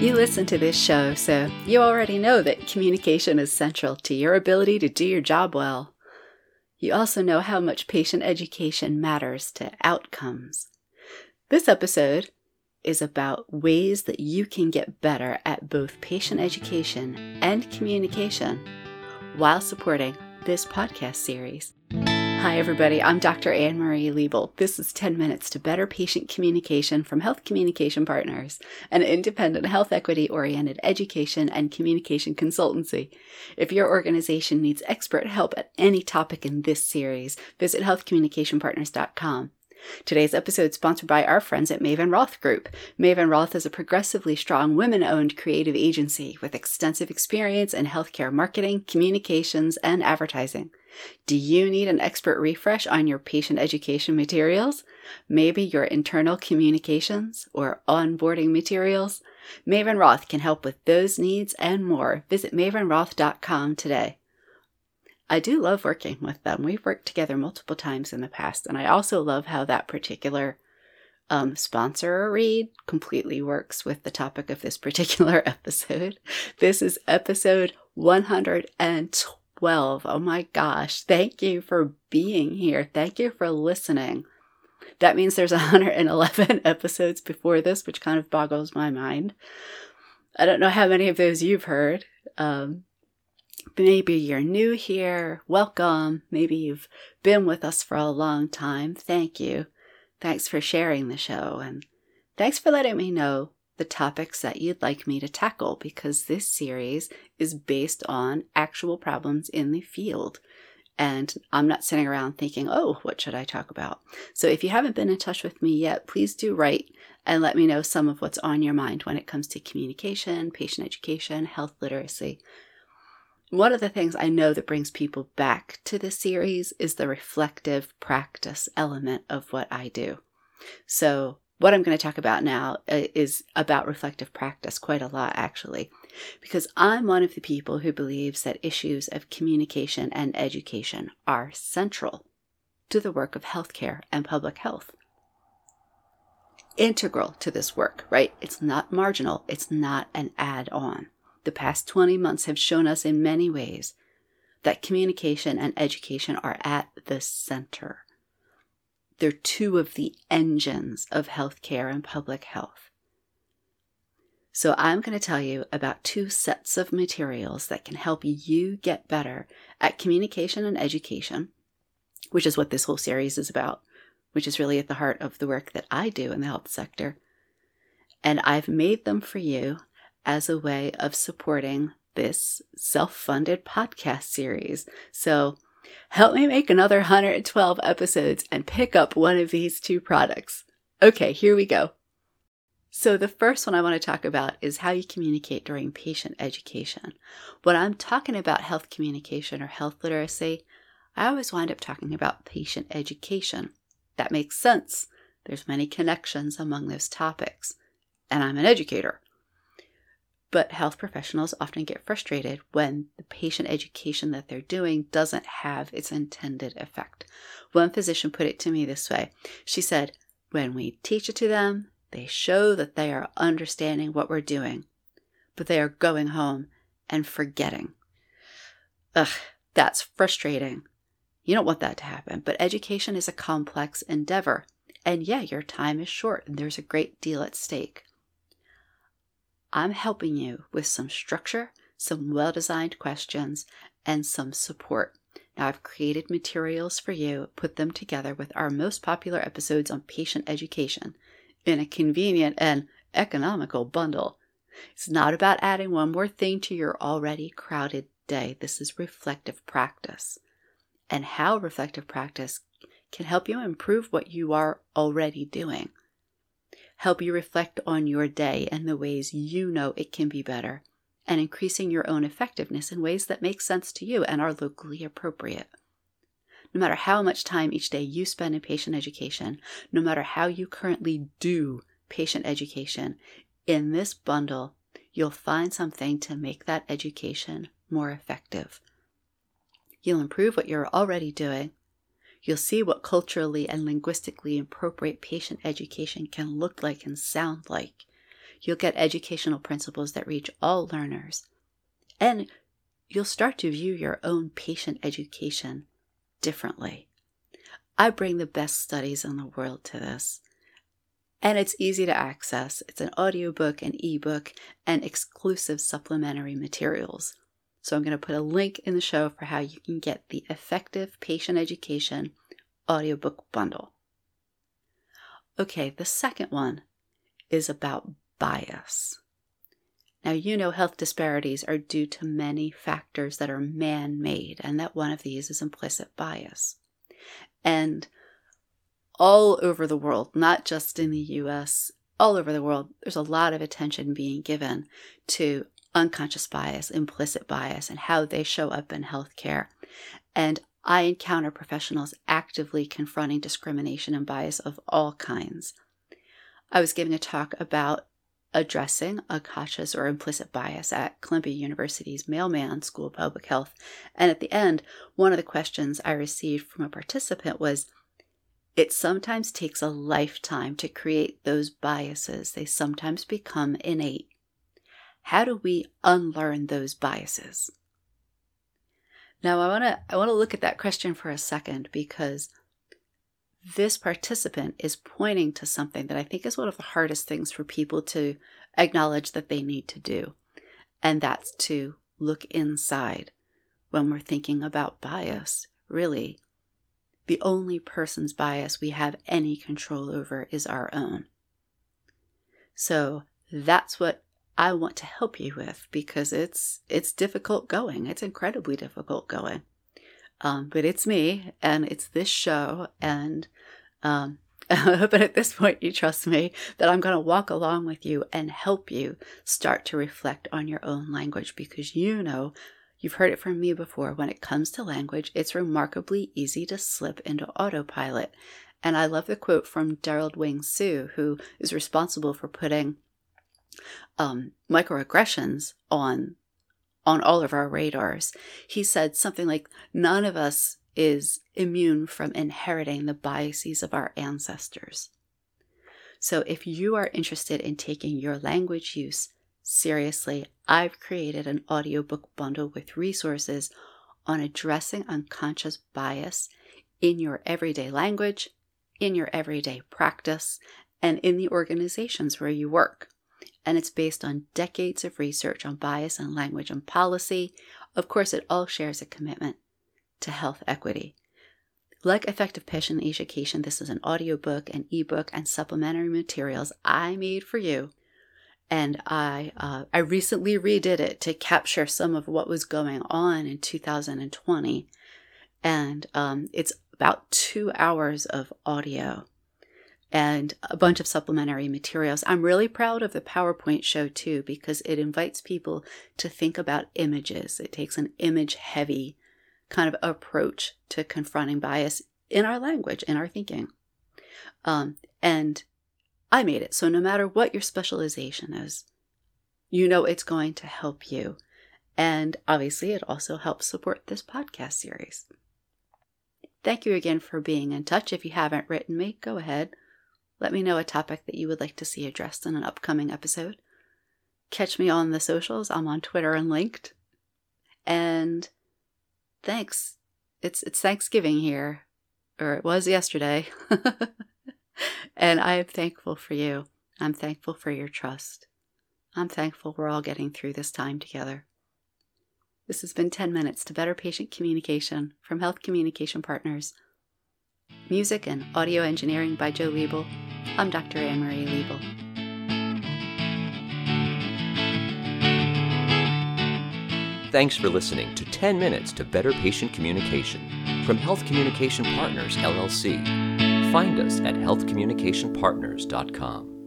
You listen to this show, so you already know that communication is central to your ability to do your job well. You also know how much patient education matters to outcomes. This episode is about ways that you can get better at both patient education and communication while supporting this podcast series. Hi, everybody. I'm Dr. Anne Marie Liebel. This is 10 Minutes to Better Patient Communication from Health Communication Partners, an independent health equity oriented education and communication consultancy. If your organization needs expert help at any topic in this series, visit healthcommunicationpartners.com. Today's episode is sponsored by our friends at Maven Roth Group. Maven Roth is a progressively strong women owned creative agency with extensive experience in healthcare marketing, communications, and advertising. Do you need an expert refresh on your patient education materials? Maybe your internal communications or onboarding materials? Maven Roth can help with those needs and more. Visit mavenroth.com today. I do love working with them. We've worked together multiple times in the past, and I also love how that particular um, sponsor read completely works with the topic of this particular episode. This is episode 112. Oh my gosh. Thank you for being here. Thank you for listening. That means there's 111 episodes before this, which kind of boggles my mind. I don't know how many of those you've heard. Um, Maybe you're new here. Welcome. Maybe you've been with us for a long time. Thank you. Thanks for sharing the show. And thanks for letting me know the topics that you'd like me to tackle because this series is based on actual problems in the field. And I'm not sitting around thinking, oh, what should I talk about? So if you haven't been in touch with me yet, please do write and let me know some of what's on your mind when it comes to communication, patient education, health literacy one of the things I know that brings people back to the series is the reflective practice element of what I do. So, what I'm going to talk about now uh, is about reflective practice quite a lot, actually, because I'm one of the people who believes that issues of communication and education are central to the work of healthcare and public health. Integral to this work, right? It's not marginal, it's not an add on the past 20 months have shown us in many ways that communication and education are at the center. They're two of the engines of healthcare and public health. So, I'm going to tell you about two sets of materials that can help you get better at communication and education, which is what this whole series is about, which is really at the heart of the work that I do in the health sector. And I've made them for you as a way of supporting this self funded podcast series. So help me make another 112 episodes and pick up one of these two products. Okay, here we go. So, the first one I want to talk about is how you communicate during patient education. When I'm talking about health communication or health literacy, I always wind up talking about patient education. That makes sense. There's many connections among those topics. And I'm an educator. But health professionals often get frustrated when the patient education that they're doing doesn't have its intended effect. One physician put it to me this way She said, When we teach it to them, they show that they are understanding what we're doing, but they are going home and forgetting. Ugh, that's frustrating. You don't want that to happen, but education is a complex endeavor. And yeah, your time is short and there's a great deal at stake. I'm helping you with some structure, some well designed questions, and some support. Now, I've created materials for you, put them together with our most popular episodes on patient education in a convenient and economical bundle. It's not about adding one more thing to your already crowded day. This is reflective practice. And how reflective practice can help you improve what you are already doing help you reflect on your day and the ways you know it can be better, and increasing your own effectiveness in ways that make sense to you and are locally appropriate. No matter how much time each day you spend in patient education, no matter how you currently do patient education, in this bundle, you'll find something to make that education more effective. You'll improve what you're already doing. You'll see what culturally and linguistically appropriate patient education can look like and sound like. You'll get educational principles that reach all learners. And you'll start to view your own patient education differently. I bring the best studies in the world to this. And it's easy to access. It's an audiobook, an ebook, and exclusive supplementary materials. So I'm going to put a link in the show for how you can get the Effective Patient Education audiobook bundle. Okay, the second one is about bias. Now, you know health disparities are due to many factors that are man made, and that one of these is implicit bias. And all over the world, not just in the US, all over the world, there's a lot of attention being given to unconscious bias, implicit bias, and how they show up in healthcare. And I encounter professionals actively confronting discrimination and bias of all kinds. I was giving a talk about addressing unconscious or implicit bias at Columbia University's Mailman School of Public Health. And at the end, one of the questions I received from a participant was It sometimes takes a lifetime to create those biases, they sometimes become innate. How do we unlearn those biases? Now I want to I want to look at that question for a second because this participant is pointing to something that I think is one of the hardest things for people to acknowledge that they need to do. And that's to look inside when we're thinking about bias. Really, the only person's bias we have any control over is our own. So that's what I want to help you with because it's it's difficult going. It's incredibly difficult going. Um, but it's me and it's this show. And um, but at this point, you trust me that I'm going to walk along with you and help you start to reflect on your own language because you know you've heard it from me before. When it comes to language, it's remarkably easy to slip into autopilot. And I love the quote from Derald Wing Sue, who is responsible for putting um, microaggressions on on all of our radars. He said something like, None of us is immune from inheriting the biases of our ancestors. So, if you are interested in taking your language use seriously, I've created an audiobook bundle with resources on addressing unconscious bias in your everyday language, in your everyday practice, and in the organizations where you work and it's based on decades of research on bias and language and policy. Of course, it all shares a commitment to health equity. Like Effective Patient Education, this is an audiobook, an ebook, and supplementary materials I made for you. And I, uh, I recently redid it to capture some of what was going on in 2020. And um, it's about two hours of audio and a bunch of supplementary materials. I'm really proud of the PowerPoint show too because it invites people to think about images. It takes an image heavy kind of approach to confronting bias in our language, in our thinking. Um, and I made it. So no matter what your specialization is, you know it's going to help you. And obviously, it also helps support this podcast series. Thank you again for being in touch. If you haven't written me, go ahead let me know a topic that you would like to see addressed in an upcoming episode. Catch me on the socials. I'm on Twitter and linked. And thanks. It's it's Thanksgiving here, or it was yesterday. and I am thankful for you. I'm thankful for your trust. I'm thankful we're all getting through this time together. This has been 10 minutes to better patient communication from Health Communication Partners. Music and audio engineering by Joe Liebel. I'm Dr. Anne Marie Liebel. Thanks for listening to 10 Minutes to Better Patient Communication from Health Communication Partners, LLC. Find us at healthcommunicationpartners.com.